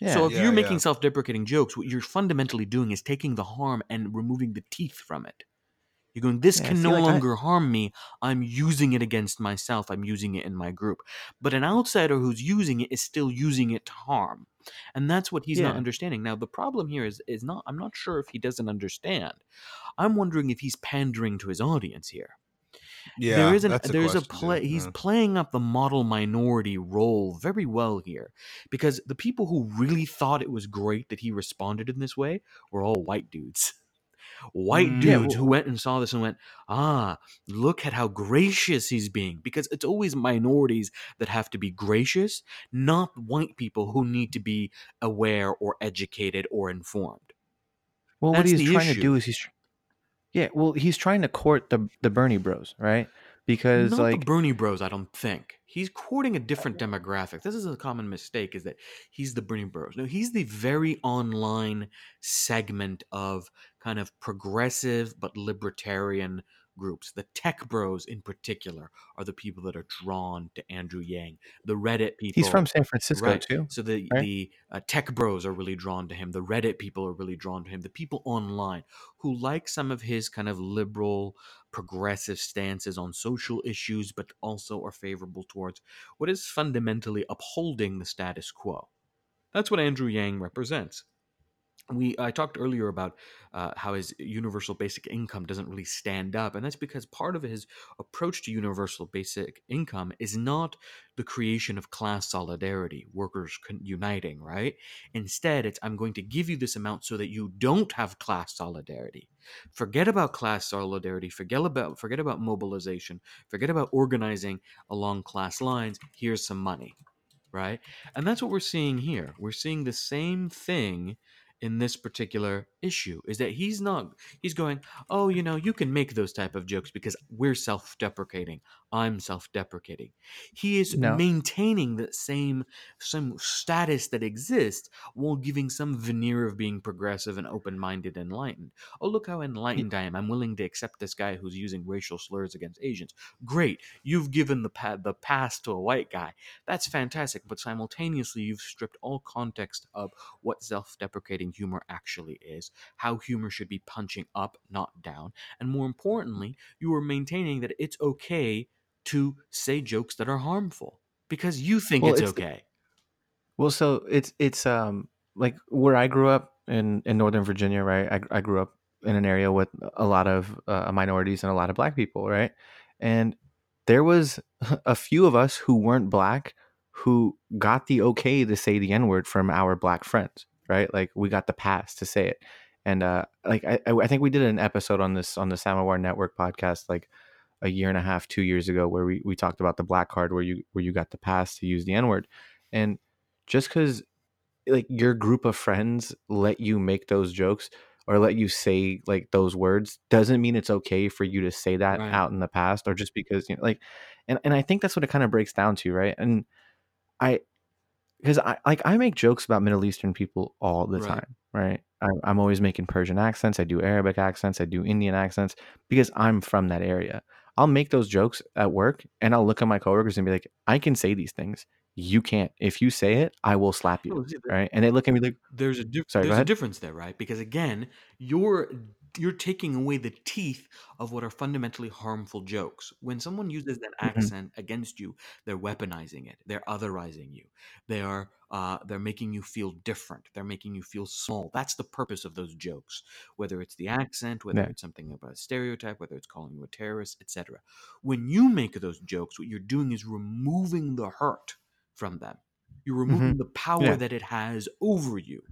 Yeah. So if you're making self-deprecating jokes, what you're fundamentally doing is taking the harm and removing the teeth from it. You're going, this Yeah, can no like, longer harm me. I'm using it against myself. I'm using it in my group. But an outsider who's using it is still using it to harm. And that's what he's not understanding. Now the problem here is is not I'm not sure if he doesn't understand. I'm wondering if he's pandering to his audience here Yeah, there is an there's a play dude. he's playing up the model minority role very well here because the people who really thought it was great that he responded in this way were all white dudes white Mm. Yeah, dudes who went and saw this and went ah look at how gracious he's being because it's always minorities that have to be gracious not white people who need to be aware or educated or informed Well, what he's trying issue. to do is he's, yeah. Well, he's trying to court the the Bernie Bros, right? Because Not like, the Bernie Bros. I don't think he's courting a different demographic. This is a common mistake: is that he's the Bernie Bros. No, he's the very online segment of kind of progressive but libertarian groups. The tech bros, in particular, are the people that are drawn to Andrew Yang. The Reddit people. he's from San Francisco Right. too. So the right? the uh, tech bros are really drawn to him. The Reddit people are really drawn to him. The people online who like some of his kind of liberal, progressive stances on social issues, but also are favorable towards what is fundamentally upholding the status quo. That's what Andrew Yang represents. We I talked earlier about uh, how his universal basic income doesn't really stand up, and that's because part of his approach to universal basic income is not the creation of class solidarity, workers uniting, right? Instead, it's I'm going to give you this amount so that you don't have class solidarity. Forget about class solidarity. Forget about forget about mobilization. Forget about organizing along class lines. Here's some money, right? And that's what we're seeing here. We're seeing the same thing in this particular issue is that he's not he's going oh you know you can make those type of jokes because we're self-deprecating. I'm self-deprecating. He is No. maintaining that same some status that exists while giving some veneer of being progressive and open-minded and enlightened. Oh look how enlightened i am. I'm willing to accept this guy who's using racial slurs against asians. Great. You've given the pa- the pass to a white guy. That's fantastic. But simultaneously you've stripped all context of what self-deprecating humor actually is how humor should be punching up not down and more importantly you are maintaining that it's okay to say jokes that are harmful because you think Well, it's, it's- okay Well, so it's it's um like where I grew up in in Northern Virginia, right? I I grew up in an area with a lot of uh, minorities and a lot of black people, right? And there was a few of us who weren't black who got the okay to say the n word from our black friends, right? Like we got the pass to say it, and uh, like I I think we did an episode on this on the Samawar Network podcast, like a year and a half, two years ago, where we we talked about the black card, where you where you got the pass to use the n word, and just because like your group of friends let you make those jokes or let you say like those words doesn't mean it's okay for you to say that Right. out in the past or just because you know like and, and i think that's what it kind of breaks down to right and i because i like i make jokes about middle eastern people all the Right. time right? I, i'm always making persian accents i do arabic accents i do indian accents because i'm from that area. I'll make those jokes at work and i'll look at my coworkers and be like i can say these things. You can't. If you say it i will slap you right? And they look at me like there's a diff- Sorry, there's a difference there, right? Because again, you're you're taking away the teeth of what are fundamentally harmful jokes. When someone uses that Mhm. accent against you, they're weaponizing it. They're otherizing you. They are uh, they're making you feel different. They're making you feel small. That's the purpose of those jokes. Whether it's the accent, whether Yeah. it's something about a stereotype, whether it's calling you a terrorist, etc. When you make those jokes, what you're doing is removing the hurt from them. You're removing the power Mm-hmm. Yeah. that it has over you.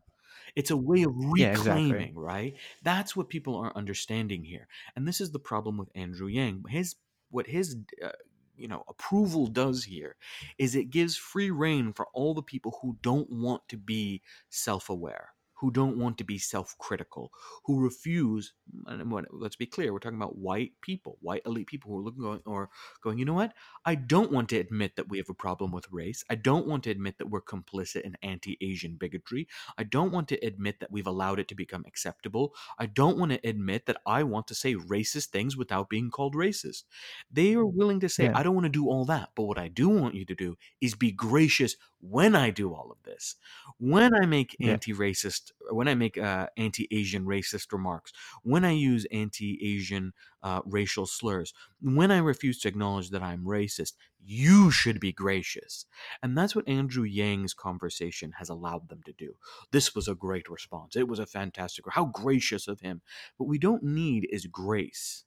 It's a way of Yeah, exactly. reclaiming, right? That's what people aren't understanding here, and this is the problem with Andrew Yang. His what his uh, you know approval does here is it gives free reign for all the people who don't want to be self-aware, who don't want to be self-critical, who refuse. And what, let's be clear, we're talking about white people, white elite people who are looking going or going. You know what? I don't want to admit that we have a problem with race. I don't want to admit that we're complicit in anti-Asian bigotry. I don't want to admit that we've allowed it to become acceptable. I don't want to admit that I want to say racist things without being called racist. They are mm. willing to say, Yeah. I don't want to do all that. But what I do want you to do is be gracious when I do all of this. When I make Yeah. anti racist, when I make uh, anti Asian racist remarks, when I use anti Asian uh, racial slurs, when I refuse to acknowledge that I'm racist, you should be gracious. And that's what Andrew Yang's conversation has allowed them to do. This was a great response. It was a fantastic, how gracious of him. What we don't need is grace.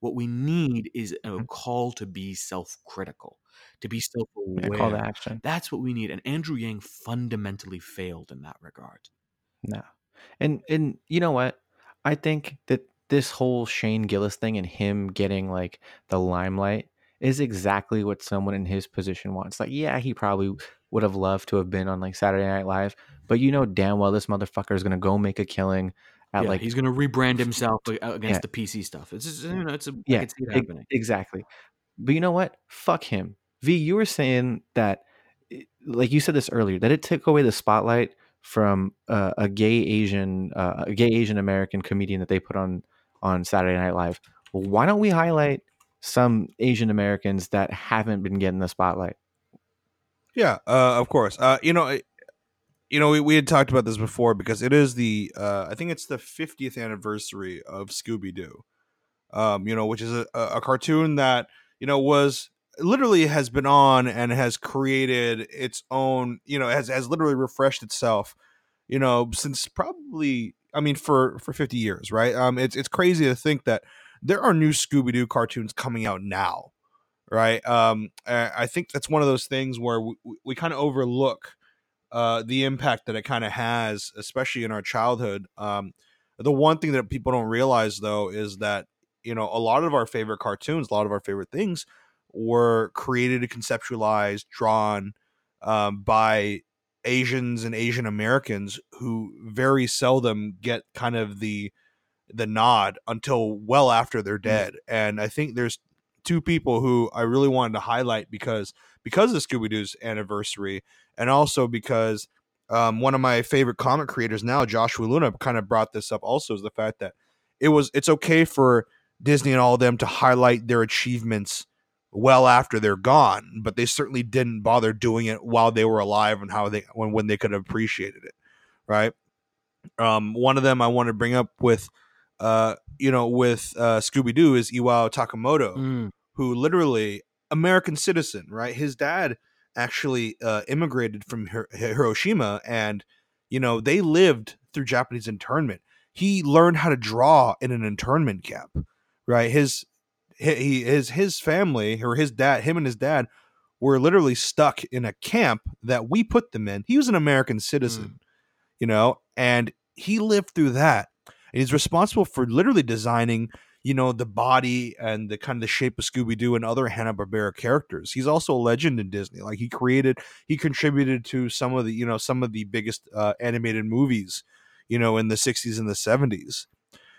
What we need is a Mhm. call to be self critical, to be self Yeah, call to action. That's what we need. And Andrew Yang fundamentally failed in that regard. No. And and you know what? I think that this whole Shane Gillis thing and him getting like the limelight is exactly what someone in his position wants. Like, yeah, he probably would have loved to have been on like Saturday Night Live, but you know damn well this motherfucker is gonna go make a killing at yeah, like he's going to rebrand himself against Yeah. the PC stuff. It's just, you know, it's a, I yeah, can it happening. exactly. But you know what? Fuck him. V, you were saying that, eh, like you said this earlier, that it took away the spotlight from uh, a gay Asian, uh, a gay Asian American comedian that they put on on Saturday Night Live. Well, why don't we highlight some Asian Americans that haven't been getting the spotlight? Yeah, uh, of course. Uh, you know, I- you know, we, we had talked about this before because it is the uh, I think it's the 50th anniversary of Scooby Doo. Um, you know, which is a, a cartoon that you know was literally has been on and has created its own. You know, has has literally refreshed itself. You know, since probably I mean for for 50 years, right? Um, it's it's crazy to think that there are new Scooby Doo cartoons coming out now right? Um, I I think that's one of those things where we, we kind of overlook uh, the impact that it kind of has, especially in our childhood. Um, the one thing that people don't realize, though, is that you know a lot of our favorite cartoons, a lot of our favorite things, were created, conceptualized, drawn um, by Asians and Asian Americans who very seldom get kind of the the nod until well after they're dead. And I think there's two people who I really wanted to highlight because because of Scooby Doo's anniversary, and also because um, one of my favorite comic creators now, Joshua Luna, kind of brought this up. Also, is the fact that it was it's okay for Disney and all of them to highlight their achievements well after they're gone, but they certainly didn't bother doing it while they were alive and how they when when they could have appreciated it, right? Um, one of them I want to bring up with, uh, you know, with uh, Scooby Doo is Iwao Takamoto Mm, who literally American citizen, right? His dad actually uh, immigrated from Hir- Hiroshima, and you know they lived through Japanese internment. He learned how to draw in an internment camp, right? His he, his his family or his dad, him and his dad were literally stuck in a camp that we put them in. He was an American citizen, you know, and he lived through that. And he's responsible for literally designing you know the body and the kind of the shape of Scooby Doo and other Hanna Barbera characters. He's also a legend in Disney. Like he created, he contributed to some of the you know some of the biggest uh, animated movies, you know, in the '60s and the '70s.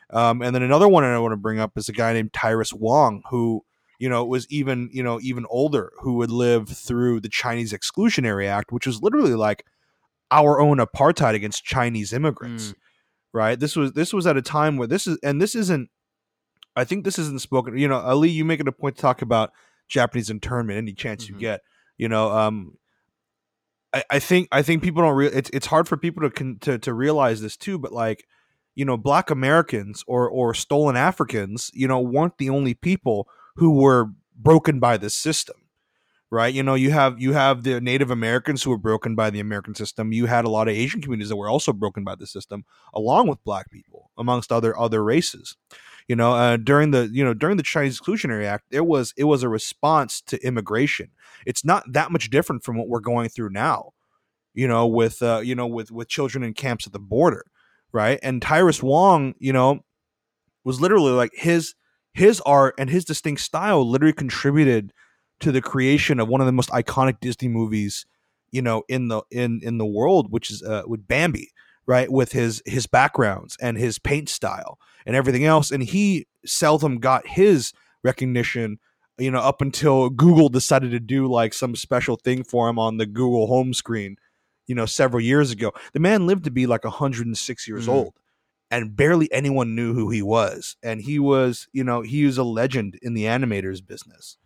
Um, and then another one I want to bring up is a guy named Tyrus Wong, who you know was even you know even older, who would live through the Chinese Exclusionary Act, which was literally like our own apartheid against Chinese immigrants. Mm. Right. This was this was at a time where this is and this isn't I think this isn't spoken. You know, Ali, you make it a point to talk about Japanese internment any chance Mhm. you get. You know, um, I, I think I think people don't real. It's it's hard for people to con- to to realize this too. But like, you know, Black Americans or or stolen Africans, you know, weren't the only people who were broken by this system. Right, you know, you have you have the Native Americans who were broken by the American system. You had a lot of Asian communities that were also broken by the system, along with Black people, amongst other other races. You know uh, during the you know during the chinese exclusionary act it was it was a response to immigration. It's not that much different from what we're going through now you know with uh, you know with with children in camps at the border right? And tyrus wong you know was literally like his his art and his distinct style literally contributed to the creation of one of the most iconic disney movies you know in the in in the world which is uh with bambi right with his his backgrounds and his paint style and everything else. And he seldom got his recognition you know up until google decided to do like some special thing for him on the google home screen you know several years ago. The man lived to be like 106 years Mhm. old and barely anyone knew who he was. And he was you know he was a legend in the animators business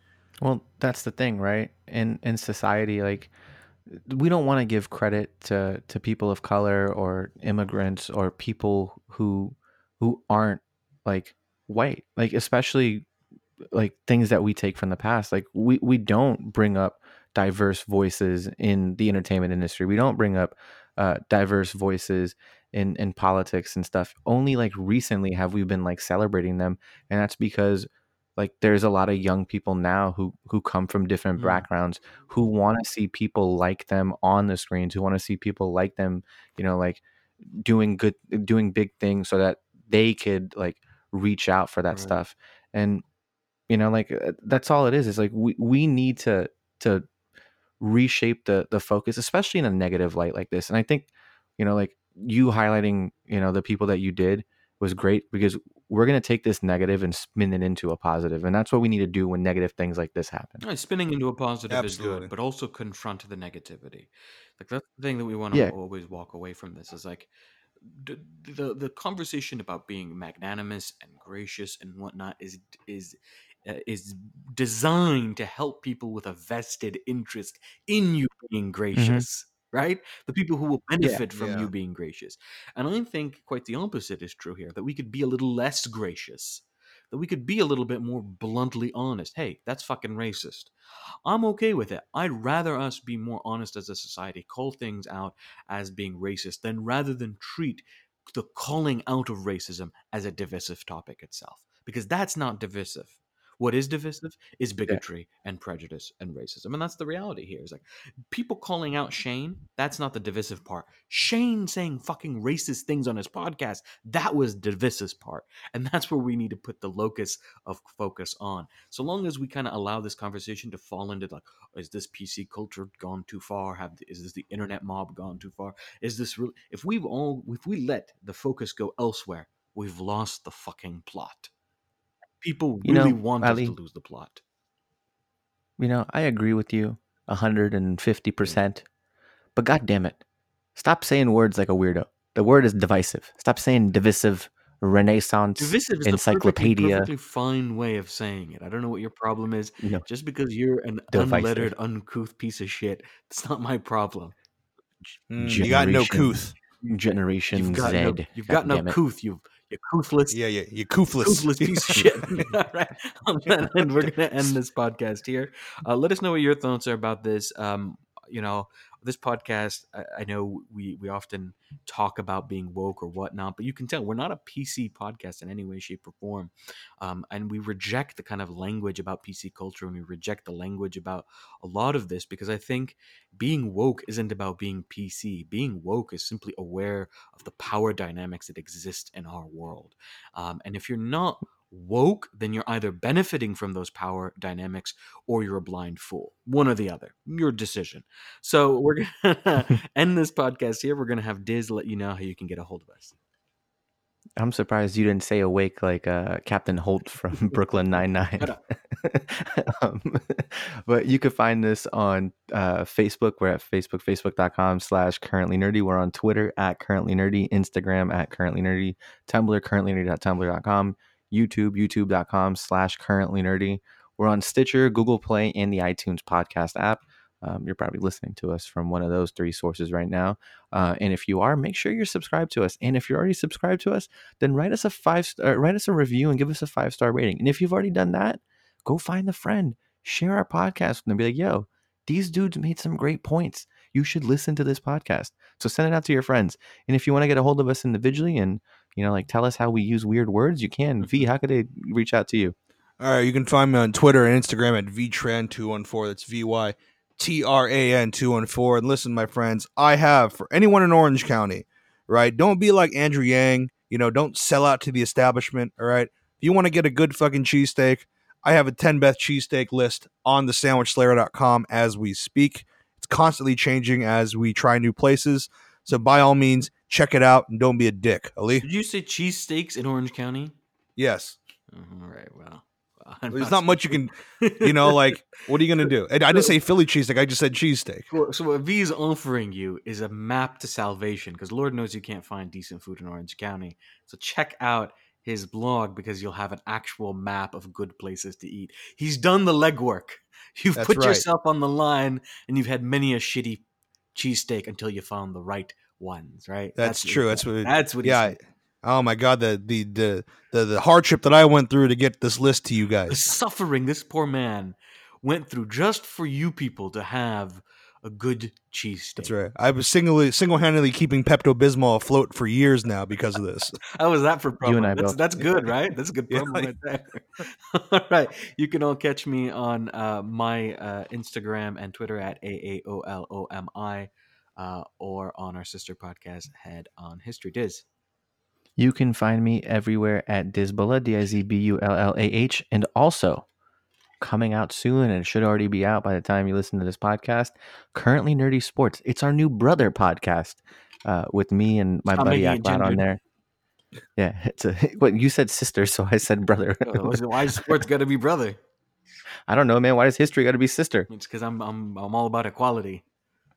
Well, that's the thing, right? In in society, like we don't want to give credit to to people of color or immigrants or people who who aren't like white, like especially like things that we take from the past. Like we we don't bring up diverse voices in the entertainment industry. We don't bring up uh, diverse voices in in politics and stuff. Only like recently have we been like celebrating them, and that's because like there's a lot of young people now who who come from different Mm. backgrounds who want to see people like them on the screens who want to see people like them you know like doing good doing big things so that they could like reach out for that Right. stuff and you know like uh, that's all it is it's like we, we need to to reshape the the focus especially in a negative light like this and i think you know like you highlighting you know the people that you did was great because we're going to take this negative and spin it into a positive and that's what we need to do when negative things like this happen Right, spinning into a positive is good, but also confront the negativity. Like that's the thing that we want to Yeah. always walk away from this is like d- the the conversation about being magnanimous and gracious and whatnot is is uh, is designed to help people with a vested interest in you being gracious. Right, the people who will benefit from Yeah. you being gracious, and I think quite the opposite is true here. That we could be a little less gracious, that we could be a little bit more bluntly honest. Hey, that's fucking racist. I'm okay with it. I'd rather us be more honest as a society, call things out as being racist, than rather than treat the calling out of racism as a divisive topic itself. Because that's not divisive. What is divisive is bigotry and prejudice and racism. And that's the reality here. Is like people calling out Shane, that's not the divisive part. Shane saying fucking racist things on his podcast, that was divisive part. And that's where we need to put the locus of focus on. So long as we kind of allow this conversation to fall into like, is this PC culture gone too far? Have is this the internet mob gone too far? Is this real? If we've all if we let the focus go elsewhere, we've lost the fucking plot. People You really know, want Ali- us to lose the plot. you know i agree with you 150% but god damn it stop saying words like a weirdo the word is divisive stop saying divisive renaissance Divisive is the perfectly, encyclopedia perfectly fine way of saying it. I don't know what your problem is. you know Just because you're an Divisive. unlettered, uncouth piece of shit, it's not my problem. Mm, you got no Generation couth generation You've got z no, you've got no couth. You you couthless, yeah yeah you couthless toothless piece of shit. All right. On that end, we're going to end this podcast here. Uh, let us know what your thoughts are about this. Um, you know, this podcast, I, I know we, we often talk about being woke or whatnot, but you can tell we're not a PC podcast in any way, shape, or form. Um, and we reject the kind of language about PC culture and we reject the language about a lot of this because I think being woke isn't about being PC. Being woke is simply aware of the power dynamics that exist in our world. Um, and if you're not woke, then you're either benefiting from those power dynamics or you're a blind fool. One or the other. Your decision. So we're going to end this podcast here. We're going to have Diz let you know how you can get a hold of us. i'm surprised you didn't say awake like uh, captain holt from brooklyn 99 Shut up. um, but you could find this on uh, facebook we're at facebook facebook.com slash currently nerdy we're on twitter at currently nerdy instagram at currently nerdy tumblr currently nerdy.tumblr.com youtube youtube.com slash currently nerdy. We're on stitcher google play and the itunes podcast app. Um, you're probably listening to us from one of those three sources right now. Uh, and if you are make sure you're subscribed to us. And if you're already subscribed to us then write us a five star write us a review and give us a five star rating. And if you've already done that go find a friend, share our podcast with them, be like, yo, these dudes made some great points. You should listen to this podcast. So send it out to your friends. And if you want to get a hold of us individually and, you know, like tell us how we use weird words, you can. V, mm-hmm. how could they reach out to you? All right, you can find me on Twitter and Instagram at vtran214. That's V Y T R A N 214. And listen, my friends, I have for anyone in Orange County, right? Don't be like Andrew Yang. You know, don't sell out to the establishment, all right? If you want to get a good fucking cheesesteak, I have a 10 best cheesesteak list on the sandwichslayer.com as we speak. It's constantly changing as we try new places. So by all means, check it out and don't be a dick. Ali? Did you say cheesesteaks in Orange County? Yes. All right. Well, I'm There's not much you can, you know, like, what are you going to do? And I didn't say Philly cheesesteak. I just said cheesesteak. So, so what V is offering you is a map to salvation because Lord knows you can't find decent food in Orange County. So check out his blog because you'll have an actual map of good places to eat. He's done the legwork. You've That's put right. yourself on the line and you've had many a shitty cheesesteak until you found the right ones, right? That's what true. That's what- That's what Yeah. Oh my God. The, the, the, the, the hardship that I went through to get this list to you The guys. suffering this poor man went through just for you people to have a good cheesesteak. That's right. I was single single handedly keeping Pepto Bismol afloat for years now because of this. How was that for promo? You and I that's, both. that's good, right? That's a good Yeah. right there. all right. You can all catch me on uh, my uh, Instagram and Twitter at A-A-O-L-O-M-I uh, or on our sister podcast, Head on History. Diz. You can find me everywhere at Dizbullah, D I Z B U L L A H, and also coming out soon and it should already be out by the time you listen to this podcast. Currently Nerdy Sports. It's our new brother podcast uh, with me and my buddy making on there. Yeah, it's a. What you said, sister, so I said brother. Uh, Why is sports got to be brother? I don't know, man. Why does history got to be sister? It's because I'm, I'm, I'm all about equality.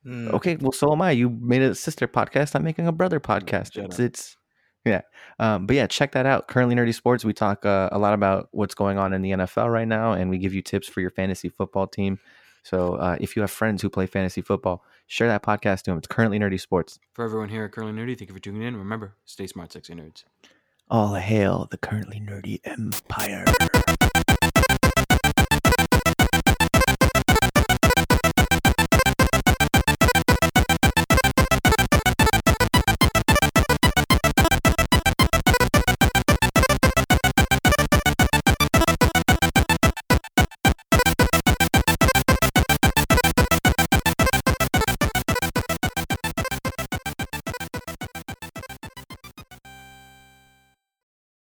Mm. Okay, well, so am I. You made a sister podcast. I'm making a brother podcast. It's, it's yeah. Um, but yeah, check that out. Currently Nerdy Sports. We talk uh, a lot about what's going on in the NFL right now, and we give you tips for your fantasy football team. So uh, if you have friends who play fantasy football, share that podcast to them. It's currently Nerdy Sports. For everyone here at Currently Nerdy, thank you for tuning in. Remember, stay smart, sexy nerds. All hail the currently nerdy empire.